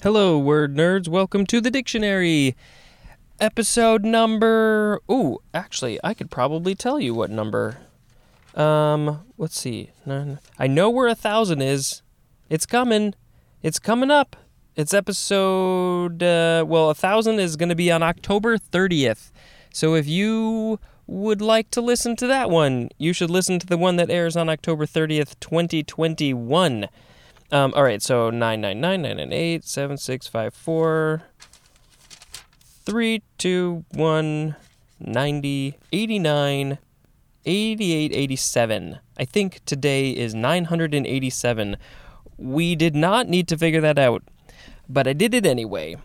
Hello, word nerds. Welcome to the dictionary. Episode number. Ooh, actually, I could probably tell you what number. Um, let's see. I know where a thousand is. It's coming. It's coming up. It's episode. Uh, well, a thousand is going to be on October 30th. So if you would like to listen to that one, you should listen to the one that airs on October 30th, 2021. Um, all right, so 999, 998, 7654, 321, 90, 89, 88, 87. I think today is 987. We did not need to figure that out, but I did it anyway.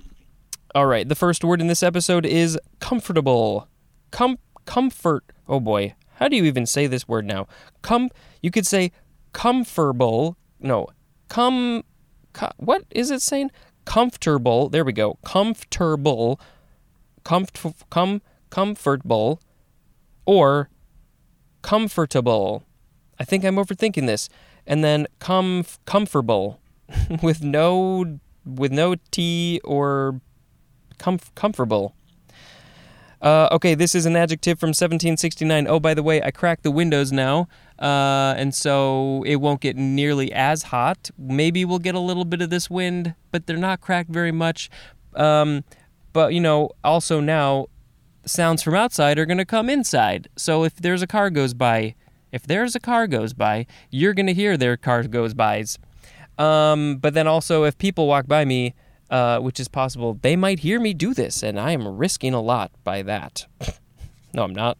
All right, the first word in this episode is comfortable. Com- comfort. Oh boy, how do you even say this word now? Com. You could say comfortable. No, com, co- what is it saying? Comfortable. There we go. Comfortable. Comf- com, comfortable. Or comfortable. I think I'm overthinking this. And then comf- comfortable with no with no T or comf- comfortable. Uh, okay, this is an adjective from 1769. Oh, by the way, I cracked the windows now, uh, and so it won't get nearly as hot. Maybe we'll get a little bit of this wind, but they're not cracked very much. Um, but, you know, also now, sounds from outside are going to come inside. So if there's a car goes by, if there's a car goes by, you're going to hear their car goes bys. Um, but then also, if people walk by me, uh, which is possible, they might hear me do this, and I am risking a lot by that. no, I'm not.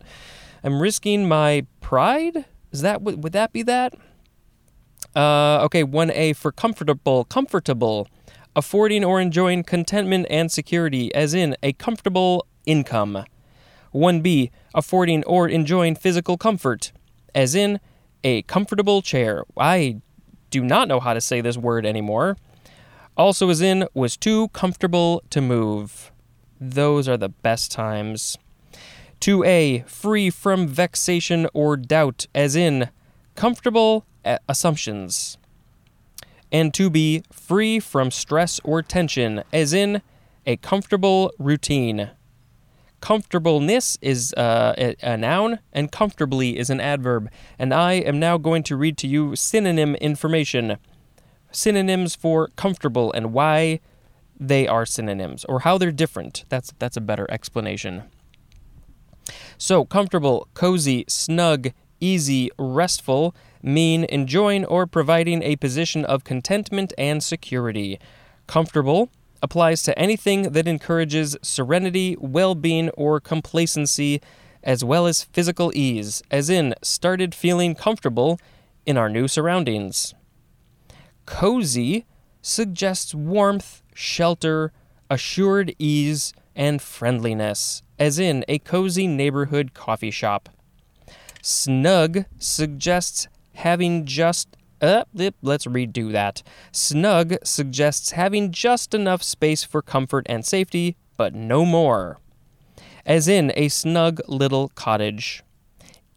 I'm risking my pride. Is that would that be that? Uh, okay, one A for comfortable, comfortable, affording or enjoying contentment and security, as in a comfortable income. One B affording or enjoying physical comfort, as in a comfortable chair. I do not know how to say this word anymore. Also, as in, was too comfortable to move. Those are the best times. 2a, free from vexation or doubt, as in, comfortable assumptions. And 2b, free from stress or tension, as in, a comfortable routine. Comfortableness is uh, a, a noun, and comfortably is an adverb. And I am now going to read to you synonym information synonyms for comfortable and why they are synonyms or how they're different. That's that's a better explanation. So, comfortable, cozy, snug, easy, restful mean enjoying or providing a position of contentment and security. Comfortable applies to anything that encourages serenity, well-being, or complacency as well as physical ease, as in started feeling comfortable in our new surroundings. Cozy suggests warmth, shelter, assured ease, and friendliness, as in a cozy neighborhood coffee shop. Snug suggests having just uh, let's redo that. Snug suggests having just enough space for comfort and safety, but no more. As in a snug little cottage.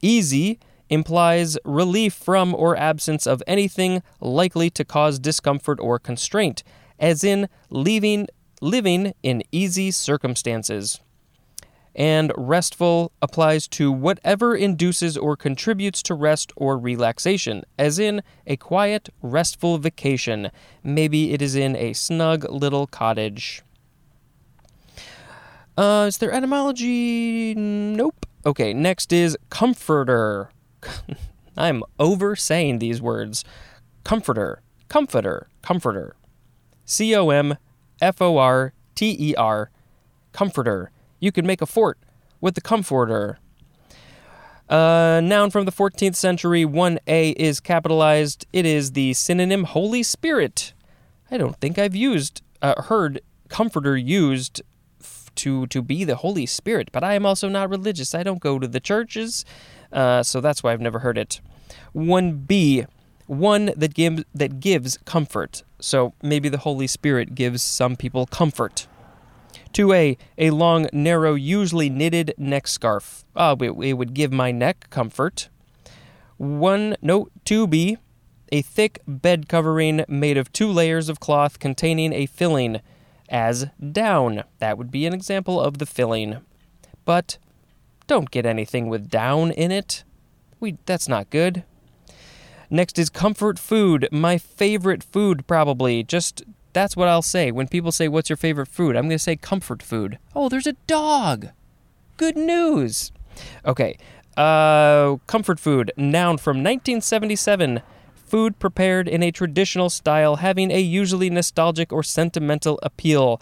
Easy implies relief from or absence of anything likely to cause discomfort or constraint, as in leaving, living in easy circumstances. And restful applies to whatever induces or contributes to rest or relaxation, as in a quiet, restful vacation. Maybe it is in a snug little cottage. Uh, is there etymology? Nope. Okay, next is comforter. I'm over saying these words. Comforter, comforter, comforter. C O M F O R T E R, comforter. You could make a fort with the comforter. Uh, noun from the 14th century, 1A is capitalized. It is the synonym Holy Spirit. I don't think I've used, uh, heard comforter used f- to, to be the Holy Spirit, but I am also not religious. I don't go to the churches. Uh, so that's why I've never heard it. 1b, one that, give, that gives comfort. So maybe the Holy Spirit gives some people comfort. 2a, a long, narrow, usually knitted neck scarf. Ah, it, it would give my neck comfort. 1, no, 2b, a thick bed covering made of two layers of cloth containing a filling. As down. That would be an example of the filling. But don't get anything with down in it. We that's not good. Next is comfort food. My favorite food probably. Just that's what I'll say. When people say what's your favorite food, I'm going to say comfort food. Oh, there's a dog. Good news. Okay. Uh comfort food. Noun from 1977. Food prepared in a traditional style having a usually nostalgic or sentimental appeal.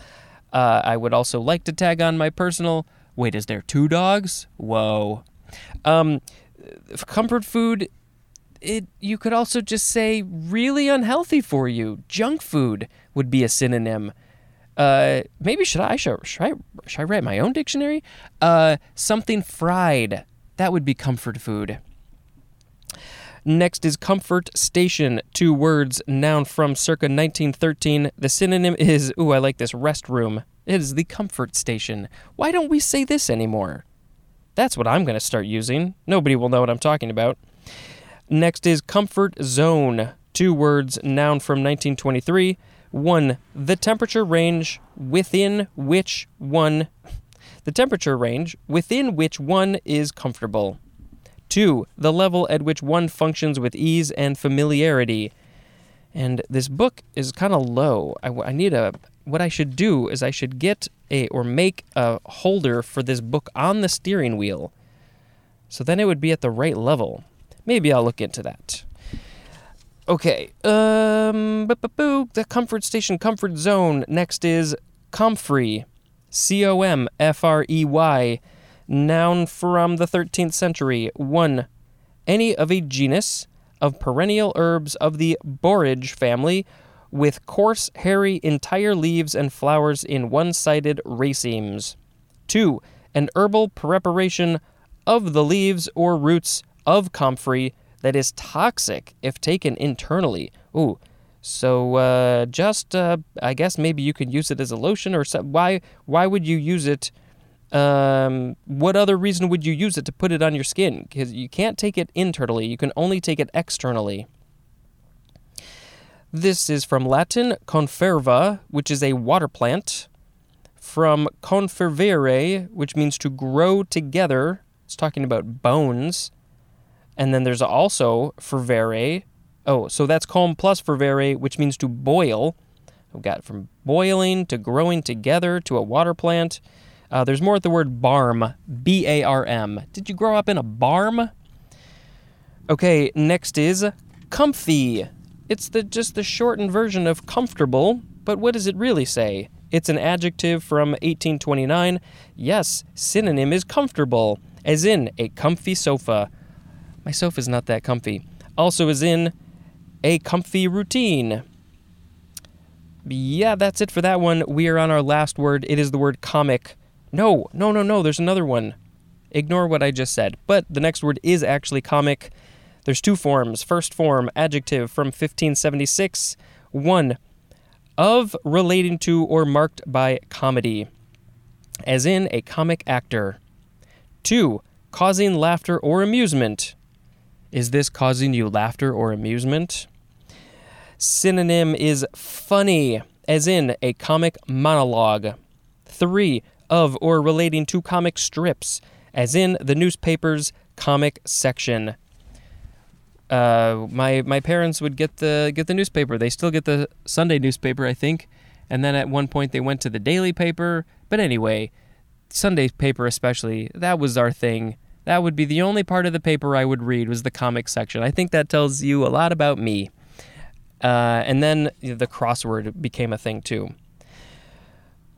Uh, I would also like to tag on my personal. Wait, is there two dogs? Whoa. Um, comfort food it you could also just say really unhealthy for you. Junk food would be a synonym. Uh, maybe should I should, should I should I write my own dictionary? Uh, something fried. That would be comfort food. Next is comfort station. Two words, noun from circa 1913. The synonym is, ooh, I like this, restroom. It is the comfort station. Why don't we say this anymore? That's what I'm going to start using. Nobody will know what I'm talking about. Next is comfort zone. Two words, noun from 1923. One, the temperature range within which one the temperature range within which one is comfortable. Two, the level at which one functions with ease and familiarity. And this book is kind of low. I, I need a. What I should do is I should get a or make a holder for this book on the steering wheel. So then it would be at the right level. Maybe I'll look into that. Okay. Um. The comfort station, comfort zone. Next is comfrey. C O M F R E Y. Noun from the 13th century. 1. Any of a genus of perennial herbs of the borage family with coarse, hairy, entire leaves and flowers in one sided racemes. 2. An herbal preparation of the leaves or roots of comfrey that is toxic if taken internally. Ooh, so uh, just uh, I guess maybe you can use it as a lotion or so, why why would you use it um, what other reason would you use it to put it on your skin? Because you can't take it internally, you can only take it externally. This is from Latin conferva, which is a water plant, from confervere, which means to grow together. It's talking about bones. And then there's also fervere. Oh, so that's com plus fervere, which means to boil. We've got from boiling to growing together to a water plant. Uh, there's more at the word barm, B A R M. Did you grow up in a barm? Okay, next is comfy. It's the just the shortened version of comfortable, but what does it really say? It's an adjective from 1829. Yes, synonym is comfortable, as in a comfy sofa. My sofa's not that comfy. Also, as in a comfy routine. Yeah, that's it for that one. We are on our last word. It is the word comic. No, no, no, no. There's another one. Ignore what I just said. But the next word is actually comic. There's two forms. First form, adjective from 1576. One, of, relating to, or marked by comedy, as in a comic actor. Two, causing laughter or amusement. Is this causing you laughter or amusement? Synonym is funny, as in a comic monologue. Three, of or relating to comic strips, as in the newspaper's comic section. Uh, my my parents would get the get the newspaper. They still get the Sunday newspaper, I think, and then at one point they went to the daily paper. But anyway, Sunday paper especially, that was our thing. That would be the only part of the paper I would read was the comic section. I think that tells you a lot about me. Uh, and then the crossword became a thing too.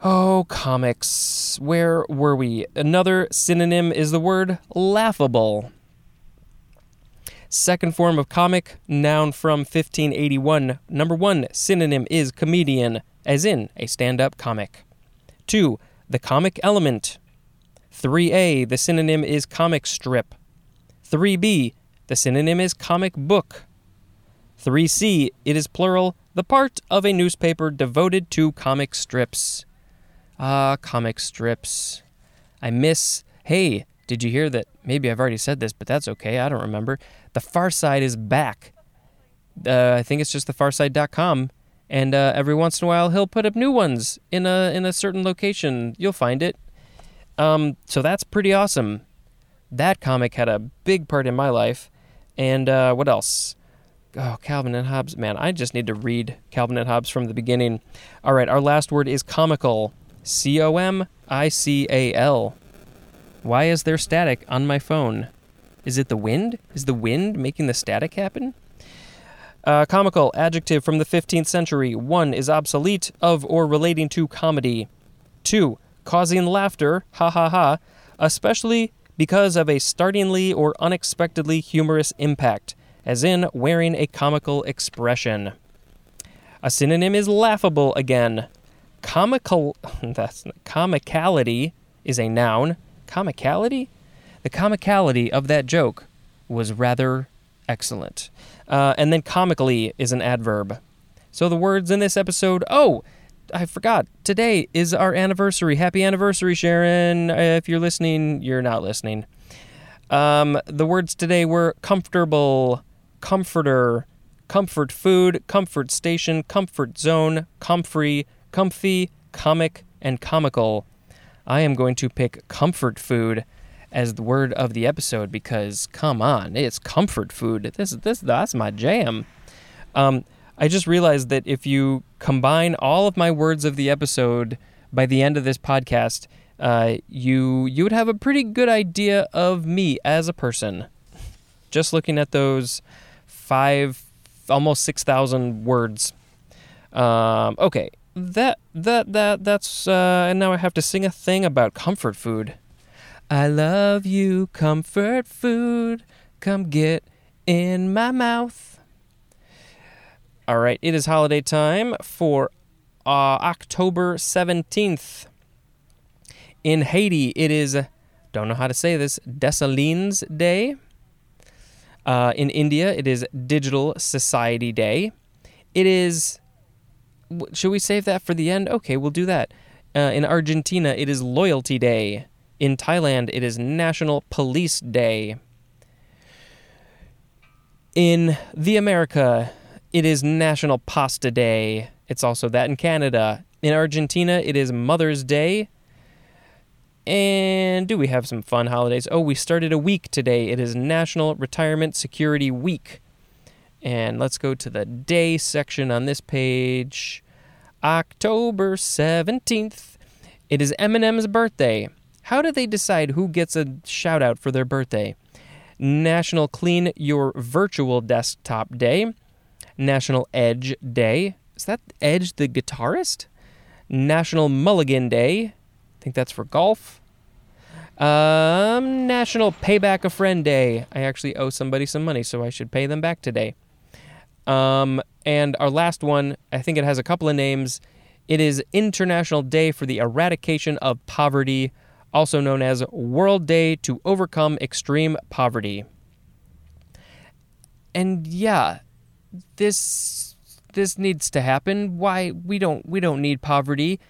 Oh, comics. Where were we? Another synonym is the word laughable. Second form of comic, noun from 1581. Number one, synonym is comedian, as in a stand up comic. Two, the comic element. 3a, the synonym is comic strip. 3b, the synonym is comic book. 3c, it is plural, the part of a newspaper devoted to comic strips. Ah, comic strips. I miss. Hey, did you hear that? Maybe I've already said this, but that's okay. I don't remember. The Far Side is back. Uh, I think it's just thefarside.com. And uh, every once in a while, he'll put up new ones in a in a certain location. You'll find it. Um, so that's pretty awesome. That comic had a big part in my life. And uh, what else? Oh, Calvin and Hobbes. Man, I just need to read Calvin and Hobbes from the beginning. All right, our last word is comical. C O M I C A L. Why is there static on my phone? Is it the wind? Is the wind making the static happen? Uh, comical, adjective from the 15th century. One is obsolete, of or relating to comedy. Two, causing laughter, ha ha ha, especially because of a startlingly or unexpectedly humorous impact, as in wearing a comical expression. A synonym is laughable again. Comical, that's comicality is a noun. Comicality? The comicality of that joke was rather excellent. Uh, and then comically is an adverb. So the words in this episode, oh, I forgot. Today is our anniversary. Happy anniversary, Sharon. If you're listening, you're not listening. Um, the words today were comfortable, comforter, comfort food, comfort station, comfort zone, comfrey, comfy, comic, and comical. I am going to pick comfort food as the word of the episode because come on, it's comfort food. This this that's my jam. Um, I just realized that if you combine all of my words of the episode by the end of this podcast, uh, you you would have a pretty good idea of me as a person. Just looking at those five, almost six thousand words. Um, okay, that that that that's uh, and now I have to sing a thing about comfort food. I love you, comfort food. Come get in my mouth. All right, it is holiday time for uh, October 17th. In Haiti, it is, don't know how to say this, Dessalines Day. Uh, in India, it is Digital Society Day. It is, should we save that for the end? Okay, we'll do that. Uh, in Argentina, it is Loyalty Day. In Thailand, it is National Police Day. In the America, it is National Pasta Day. It's also that in Canada. In Argentina, it is Mother's Day. And do we have some fun holidays? Oh, we started a week today. It is National Retirement Security Week. And let's go to the day section on this page. October 17th. It is Eminem's birthday. How do they decide who gets a shout out for their birthday? National Clean Your Virtual Desktop Day, National Edge Day. Is that Edge the guitarist? National Mulligan Day. I think that's for golf. Um, National Payback a Friend Day. I actually owe somebody some money, so I should pay them back today. Um, and our last one, I think it has a couple of names. It is International Day for the Eradication of Poverty also known as World Day to Overcome Extreme Poverty. And yeah, this this needs to happen. Why we don't we don't need poverty.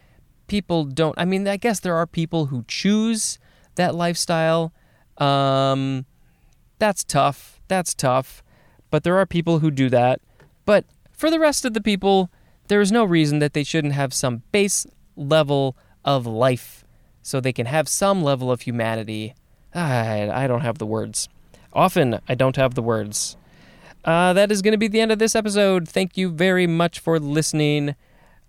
People don't I mean I guess there are people who choose that lifestyle. Um that's tough. That's tough. But there are people who do that. But for the rest of the people, there is no reason that they shouldn't have some base level of life so they can have some level of humanity. I, I don't have the words. Often, I don't have the words. Uh, that is going to be the end of this episode. Thank you very much for listening.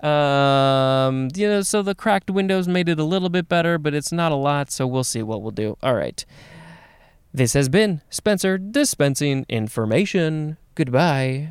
Um, you know, so the cracked windows made it a little bit better, but it's not a lot, so we'll see what we'll do. All right. This has been Spencer dispensing information. Goodbye.